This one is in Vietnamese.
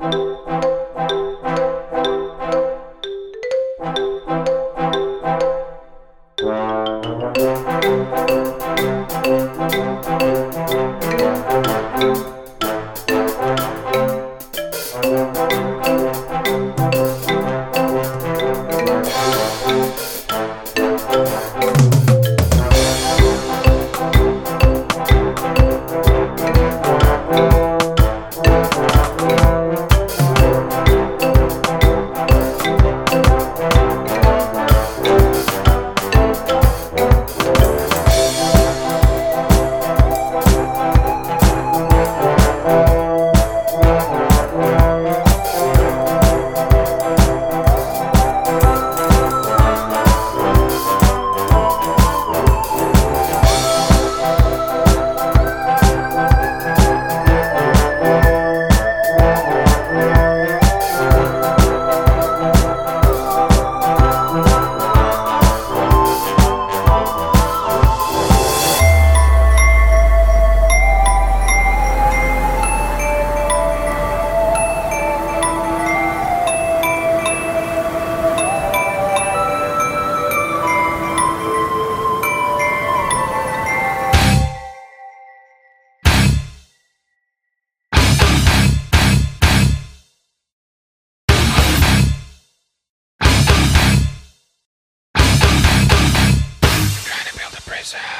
Thank Cheers.